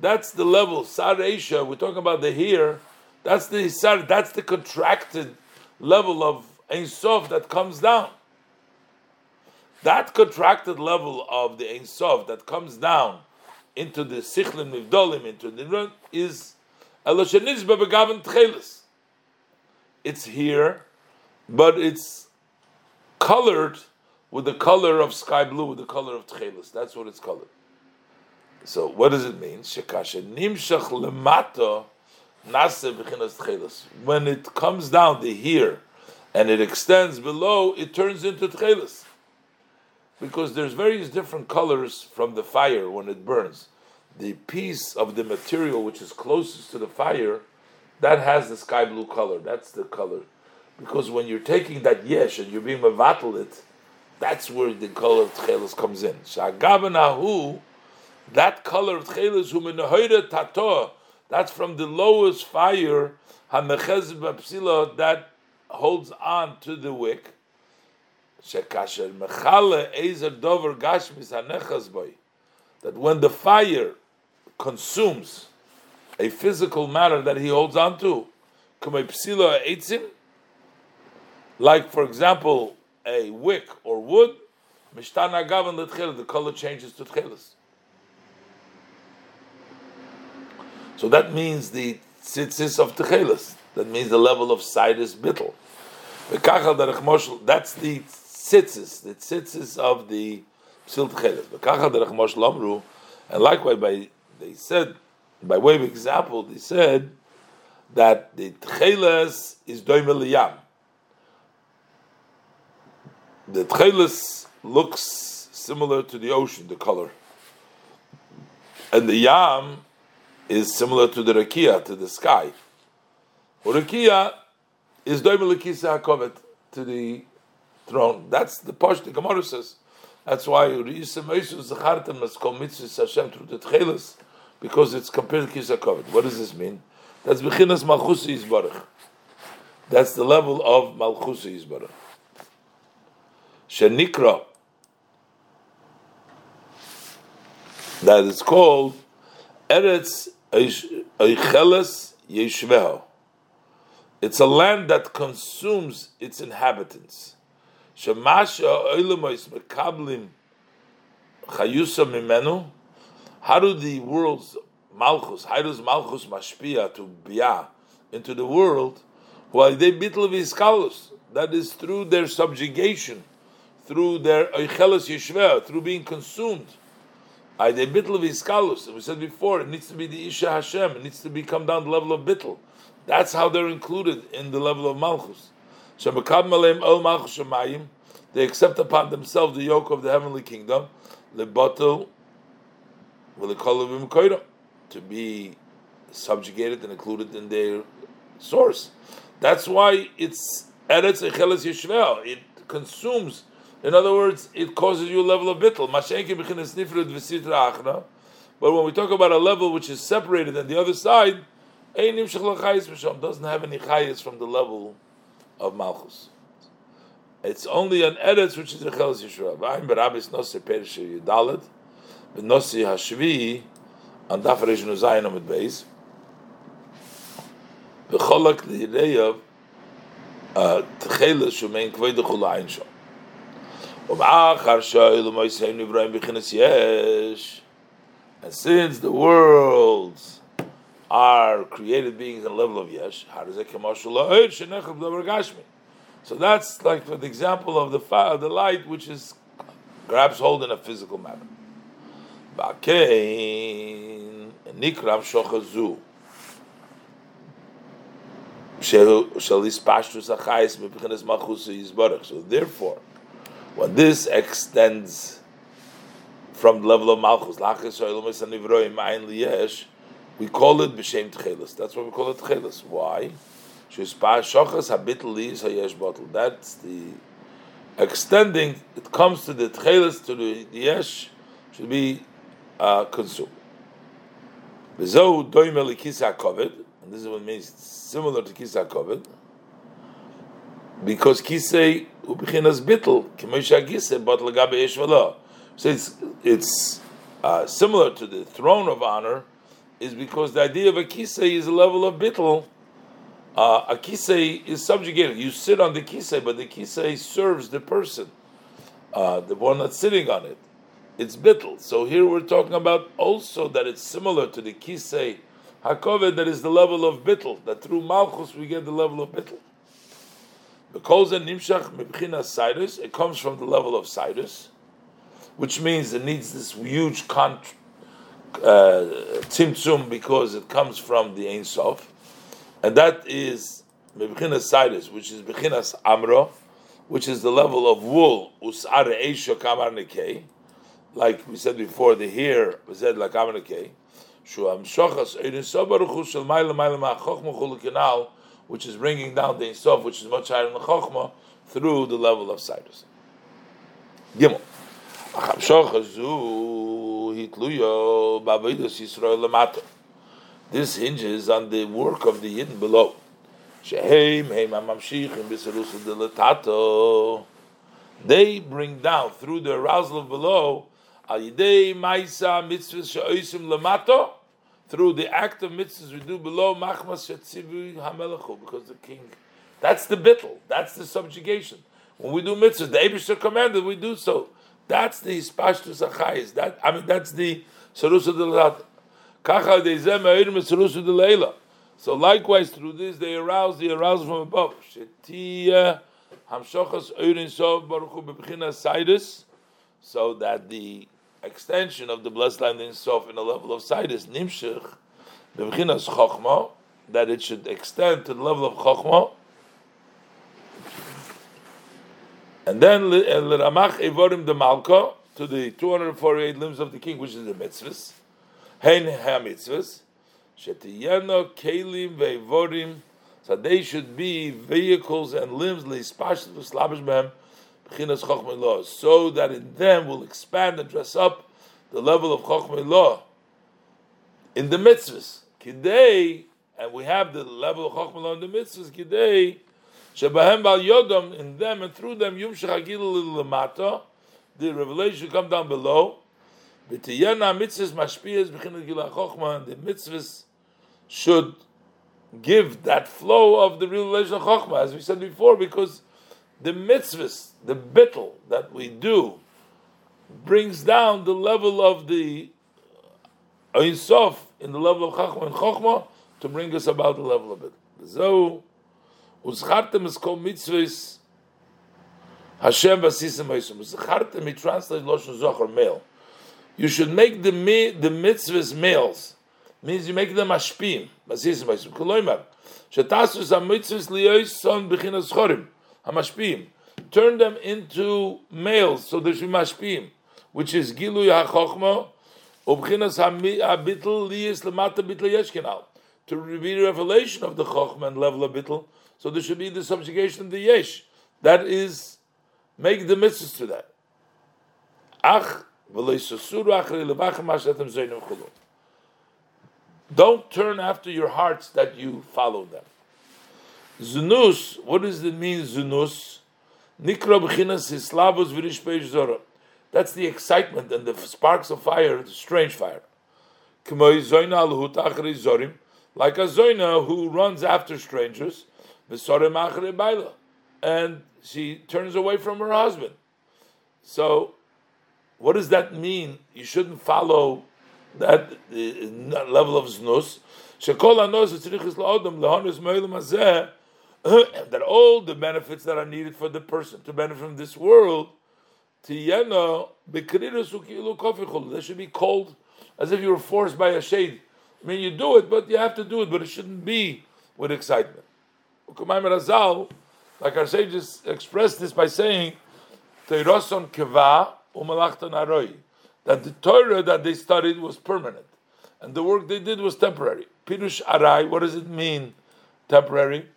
That's the level. Sar Aisha, we're talking about the here. That's the Sar, that's the contracted level of Ein Sof that comes down. That contracted level of the Ein Sof that comes down into the Sichlim Mivdolim, into the is Eloshanizba Begavan Tchelis. It's here, but it's colored with the color of sky blue, with the color of Tchelis. That's what it's colored. So what does it mean? Shekasha nimshach lemata nase. When it comes down to here and it extends below, it turns into tchelis. Because there's various different colors from the fire when it burns. The piece of the material which is closest to the fire, that has the sky blue color. That's the color. Because when you're taking that yesh and you're being mevatel it, that's where the color of tchelis comes in. Shagavanahu that color of tchelis huminahoida tato. That's from the lowest fire hamechez b'psila that holds on to the wick. Shekasher mechale ezer dover gashmis. That when the fire consumes a physical matter that he holds on to, like for example a wick or wood, the color changes to tchelis. So that means the tzitzis of techelis. That means the level of sidus bittel. That's the tzitzis, the tzitzis of the psil techelis. And likewise, by they said, by way of example, they said that the techelis is doimeliyam. The techelis looks similar to the ocean, the color, and the yam is similar to the rakia, to the sky. Rakia is doimelikisa hakovet to the throne. That's the posh the Gemara says. That's why Zachartem must call mitzvahs Hashem through the tchelis, because it's compared to Kisa Kovet. What does this mean? That's Bechinas Malchusi Yisbarach. That's the level of Malchusi Yisbarach. Shenikra. That is called Eretz it's a land that consumes its inhabitants. Shemasha mekablim chayusa mimenu. How do the world's malchus, how does malchus mashpia to bia into the world? Why they bitl viskalus. That is through their subjugation, through their oichelas yeshveh, through being consumed. I bitl viskalus. We said before, it needs to be the Isha Hashem. It needs to be come down the level of bitl. That's how they're included in the level of Malchus. Shemekam Aleim El Malchus Shemayim. They accept upon themselves the yoke of the heavenly kingdom. Lebatel to be subjugated and included in their source. That's why it's Eretz Echeles Yishvel. It consumes. In other words, it causes you a level of bittel. But when we talk about a level which is separated and the other side, doesn't have any chayis from the level of malchus. It's only an eretz which is. V'ayim berabis nosi perish yudalet, v'nosi hashvi, on daf reish nuzayin amid beis, v'cholak lireyav, תחילס שומעים כבד חול העין שם. ומאחר שואל ומויסאים נבראים בכנס יש, and since the worlds are created beings in the level of yesh, how does it come out? So that's like for the example of the fire, the light, which is grabs hold in a physical manner. Ba'kein nikram shochazu. So therefore, when this extends from the level of Malchus, we call it B'Shem Tchelis. That's why we call it Tchelis. Why? That's the extending, it comes to the Tchelis, to the Yesh, should be uh, consumed. Bezohu doime likisa kovid, and this is what means similar to kisa kovid, because kisei ubichinas bittel k'mosha gise but legabe yesh So it's it's uh, similar to the throne of honor, is because the idea of a kisei is a level of bittel. Uh, a kisei is subjugated. You sit on the kisei, but the kisei serves the person, uh, the one that's sitting on it it's bittel. So here we're talking about also that it's similar to the kisei hakoved that is the level of bittel. That through malchus we get the level of bittel. Because the nimshach mebchina sidus, it comes from the level of sidus, which means it needs this huge con- uh, because it comes from the Ein Sof, and that is mebchina sidus, which is bechinas amro, which is the level of wool usar eisha kamar nekei like we said before, the here was said like Amanake, Shuam Shochas Canal, which is bringing down the Ein Sof, which is much higher than the Chochma, through the level of Cyrus. Gimel. Acham Shochas Zu Hitluyo Babaydos Yisrael Lamato. This hinges on the work of the Yidden below. Sheheim Heim Amamshich in Bisarusa Delatato. They bring down through the arousal of below Ayidei Maisa mitzvahs she'oisim lamato, through the act of mitzvahs we do below machmas shetzivu hamelachu, because the king, that's the bittel, that's the subjugation. When we do mitzvahs, the Eberster commanded we do so. That's the hispashtus achayis. That I mean, that's the sarusa delat. Kacha deizem ha'ir sarusa leila. So likewise, through this, they arouse the arousal from above. Shetia hamshochas oirin sov baruch hu bebchinas so that the extension of the blessed land in Sof in a level of is nimshich, b'mchinas chokhmah, that it should extend to the level of chokhmah, and then l'ramach eh, evorim de malka to the 248 limbs of the king, which is the mitzvahs, hein ha-mitzvahs, shetiyeno kelim ve'evorim, so they should be vehicles and limbs le'ispashit v'slabish behem, so that in them will expand and dress up the level of Chokhmah law in the mitzvahs. Kidei, and we have the level of Chokhmah law in the mitzvahs, Kidei, Shebahem Bal Yodam, in them and through them, Yum Shechagil Lamata, the revelation come down below. B'tiyana mitzvahs mashpiyas b'chinat gila chokhmah, the mitzvahs should give that flow of the revelation of chokhmah, as we said before, because the mitzvahs, the bittel that we do, brings down the level of the Ein Sof in the level of Chachma and Chochma to bring us about the level of it. So, Uzchartem is called mitzvahs Hashem v'asisim ha'isum. Uzchartem, he translates Loshen Zohar, male. You should make the the mitzvahs males. means you make them mashpim. Basis basis. Koloimar. Shetasus hamitzvus liyois son bechinas chorim. Hamashpim. Turn them into males, so there should be mashpim, which is gilu hachochma, ubchinas habitl liyis lemata bitl yeshkenal. To be the revelation of the chochma and level of bitl, so there should be the subjugation of the yesh. That is, make the mitzvahs to that. Ach, don't turn after your hearts that you follow them. Zunus, what does it mean, Zunus? Nikra b'chinas hislavos v'rishpeish zora. That's the excitement and the sparks of fire, the strange fire. Like a zoina who runs after strangers, and she turns away from her husband. So what does that mean? You shouldn't follow that uh, level of znus. That all the benefits that are needed for the person to benefit from this world, they should be called as if you were forced by a shade. I mean, you do it, but you have to do it, but it shouldn't be with excitement. Like our sages expressed this by saying, that the Torah that they studied was permanent, and the work they did was temporary. Pirush Arai, what does it mean, temporary?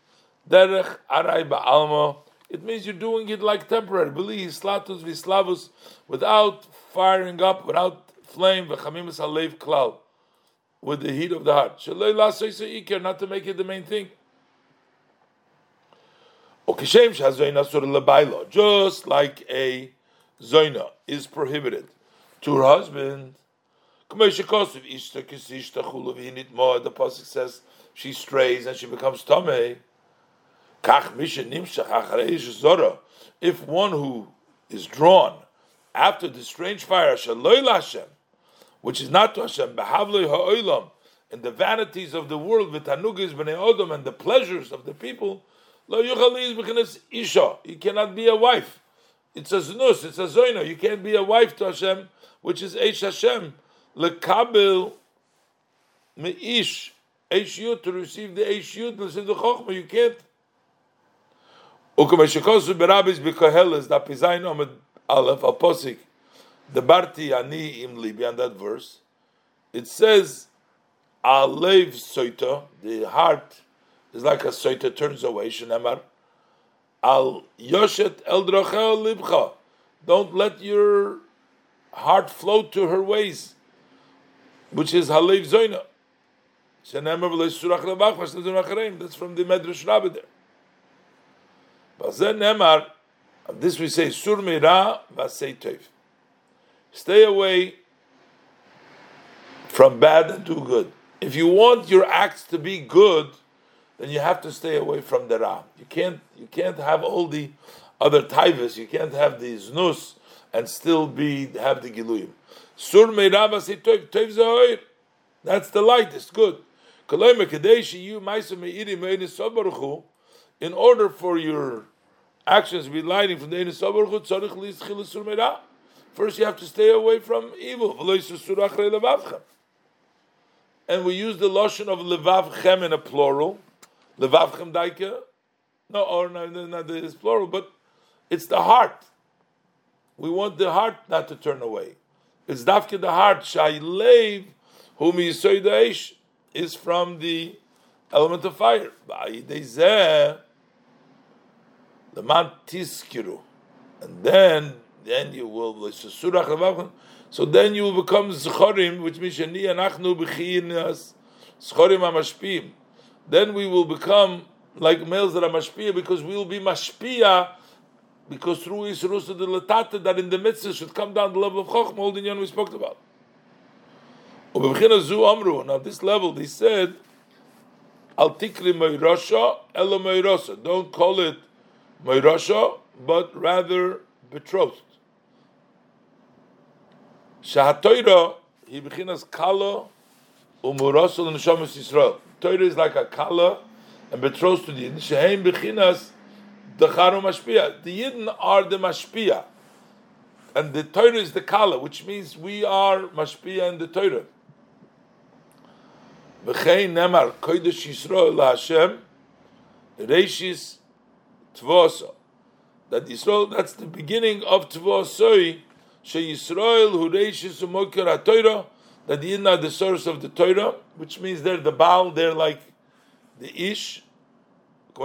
Derech Ba'alma, it means you're doing it like temporary. Believe Slatus Vislavus, without firing up, without flame, V'chamimus Alev Klal, with the heat of the heart. Not to make it the main thing. Just like a zoina is prohibited to her husband. The pasuk says she strays and she becomes If one who is drawn after the strange fire, which is not to Hashem, in the vanities of the world, and the pleasures of the people, he cannot be a wife. It's a znus, it's a zoina. You can't be a wife to Hashem, which is Eish Hashem. Lekabil meish. Eish to receive the Eish to receive the Chokhmah, you can't. Ukameshikosu berabis b'koheles, da pizayin omed aleph, the that verse, it says, alev soita, the heart is like a soita, turns away, shenemar, Al yoshet el libcha. Don't let your heart flow to her ways, which is halev zoina. That's from the Medrash Rabbah there. Nemar, this we say sur mira vasei Stay away from bad and do good. If you want your acts to be good, then you have to stay away from the Ra. You can't you can't have all the other taivas, you can't have the znus and still be have the giluyim. Sur meirava toiv toiv. That's the light, it's good. In order for your actions to be lighting from the Enes First, you have to stay away from evil. And we use the lotion of levavchem in a plural. Levavchem daike. No, or no, no, no, it's plural, but it's the heart. We want the heart not to turn away. It's dafke the heart. Shailev, whom yisoy is from the element of fire. The man tiskiru, and then then you will so then you will become zchorim, which means sheni anachnu b'chinas zchorim amashpim then we will become like males that are mashpia because we will be mashpia because through Isrusa the Latata that in the mitzvah should come down the level of Chochmah, all the we spoke about. Now this level they said Al tikri moirasha elo moirasa. Don't call it moirasha, but rather betrothed. Shahatoira he bechinas kala umurasal neshamas Yisrael. Torah is like a kala and betrothed to the Yidden. Bechinas the charo mashpia. The Yidden are the mashpia, and the Torah is the kala, which means we are mashpia and the Torah. V'chein nemar kodesh Yisrael Hashem reishis tvoso. That Yisrael, that's the beginning of tvosoi. She Yisrael hu reishis umokir ha-Torah. That the are the source of the Torah, which means they're the Baal, they're like the Ish. The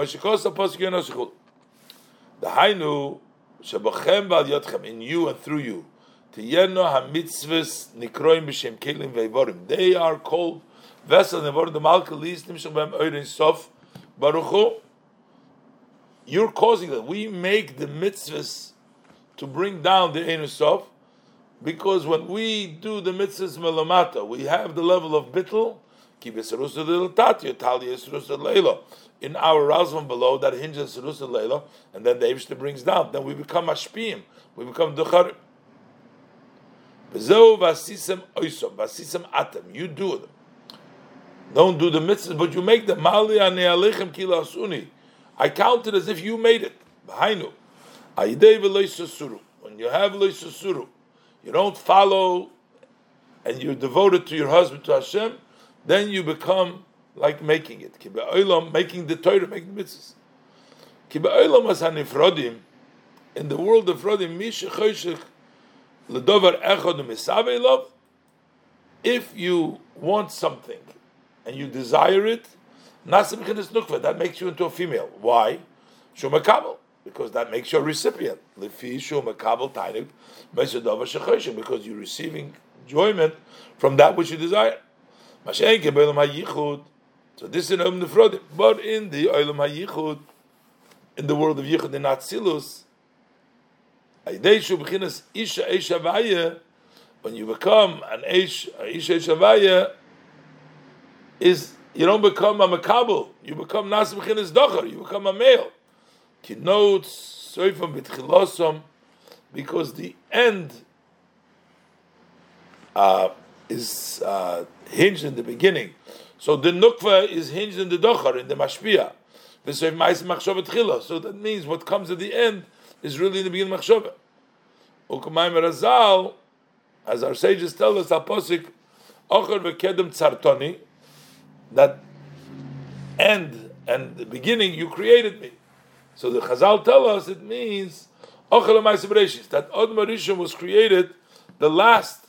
Hainu shebachem bal yotchem in you and through you. Tiyeno ha-mitzvahs nikroim b'shem kelim ve'vorim. They are called vessel nevorim the malka lis b'hem oirin sof baruch. You're causing that. We make the mitzvahs to bring down the Ein Sof, because when we do the mitzvahs melamata, we have the level of bittul, in our Razvan below that hinges Sarusa Leila, and then the Eberster brings down. Then we become Ashpiyim, we become Ducharim. You do them. Don't do the mitzvahs, but you make them. Mali asuni. I count it as if you made it. When you have loisasuru, you don't follow and you're devoted to your husband, to Hashem, then you become like making it. Making the Torah, making the mitzvahs. In the world of Rodim, if you want something and you desire it, that makes you into a female. Why? Shumakabel. Because that makes you a recipient. Because you're receiving enjoyment from that which you desire. So this is in Nefrodim. But in the Olam HaYichud, in the world of Yichud in Atzilus, when you become an Eish, Isha is you don't become a makabel. You become nasim chinas docher. You become a male. Kinotes soifam bitchilosom, because the end uh, is uh, hinged in the beginning. So the nukva is hinged in the docher in the mashpia. So that means what comes at the end is really in the beginning machshava. Ukumayim Razal, as our sages tell us, aposik ocher v'kedem tzartoni that end and the beginning you created me. So the Chazal tell us it means that Od Marishim was created the last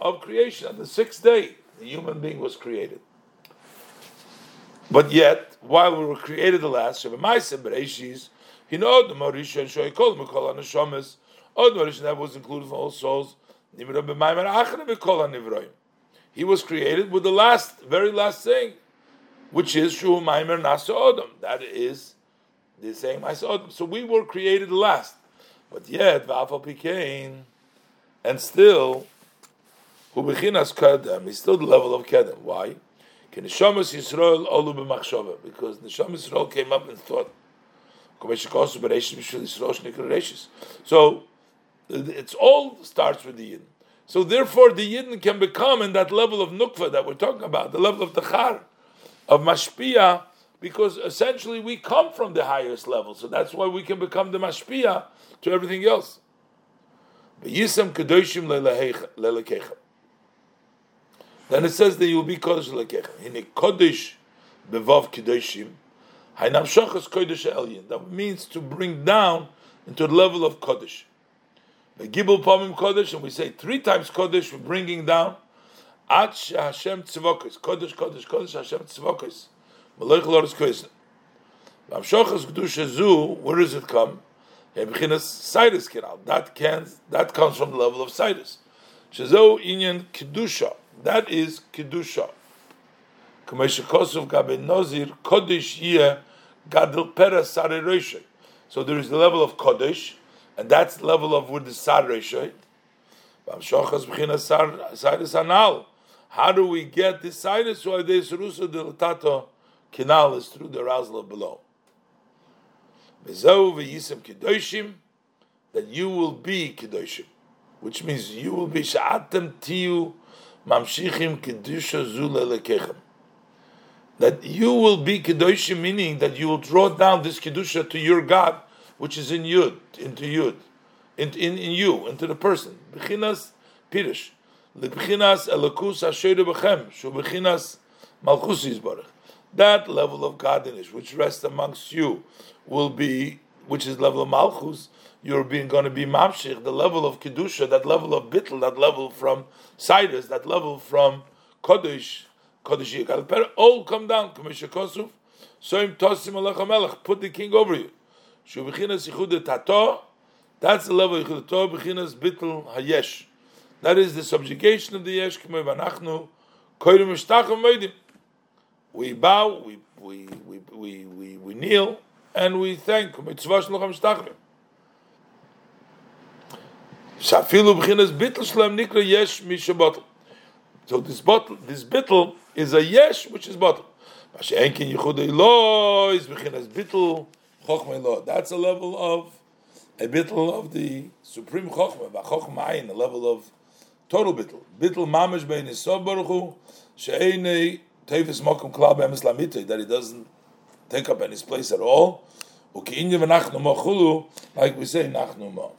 of creation, on the sixth day the human being was created. But yet, while we were created the last, he know the Marisha Shoykol Mikol Anashamas, Od Marisha that was included for all souls, he was created with the last, very last thing which is Shu Maimer Nasa. That is the saying Masa. So we were created last. But yet, Vafal Pikain, and still, Hu Bechinas Kedem, is still the level of Kedem. Why? Because Neshamas Yisrael came up and thought, so it's all starts with the Yidden. So therefore, the Yidden can become in that level of nukva that we're talking about, the level of Tachar of mashpia because essentially we come from the highest level, so that's why we can become the mashpia to everything else. Then it says that you will be kodesh lelekecha. In a kodesh bevav kedoshim, hainam shachas kodesh elyin. That means to bring down into the level of kodesh. Gibul pamim kodesh, and we say three times kodesh, we're bringing down. Ad Hashem tzivokis, kodesh, kodesh, kodesh, Hashem tzivokis. Melech loris kodesh. Vamshochas kedusha zu, where does it come? Hebchinas Sidus Kiral. That can that comes from the level of Sidus. Shazo inyan kedusha. That is kedusha. Kamesha Kosov Gabe Nozir Kodesh Yeh Gadil Pera Sare So there is the level of Kodesh, and that's the level of where the Sare Reishay. Vamshochas B'chinas Sidus Anal. How do we get this sinus? Why this canal is through the Razla below. That you will be kedoshim, which means you will be sha'atem tiyu mamshichim kedusha zula Lekechem. That you will be kedoshim, meaning that you will draw down this kedusha to your God, which is in you, into you, in, in, in you, into the person. Bechinas pirish. Libchinas Elokus Asheru Bechem, Shubichinas Malchus Yisbarach. That level of godliness which rests amongst you will be, which is level of Malchus, you're being going to be Mamshich, the level of Kedusha, that level of Bittel, that level from Cyrus, that level from Kodesh, Kodesh Yikal all come down, Commissioner Kosuf, Soim Tosim Alecha Melech, put the king over you. Shubichinas Yichud Tato, that's the level of Yichud Tato, Bichinas Bittel Hayesh. That is the subjugation of the Yesh, Mishtachim Moedim. We bow, we, we, we, we, we, we kneel, and we thank. So this bottle, this bittel is a yesh which is bottle. That's a level of a bittel of the supreme chokhmah, b'chokhmah ayin, a level of total bittel. Bittel mamish b'Ein Sof baruch hu she'enei tevis mokum klab emes lamite that he doesn't take up any place at all. Uki inye v'nachnu mo chulu, like we say nachnu mo.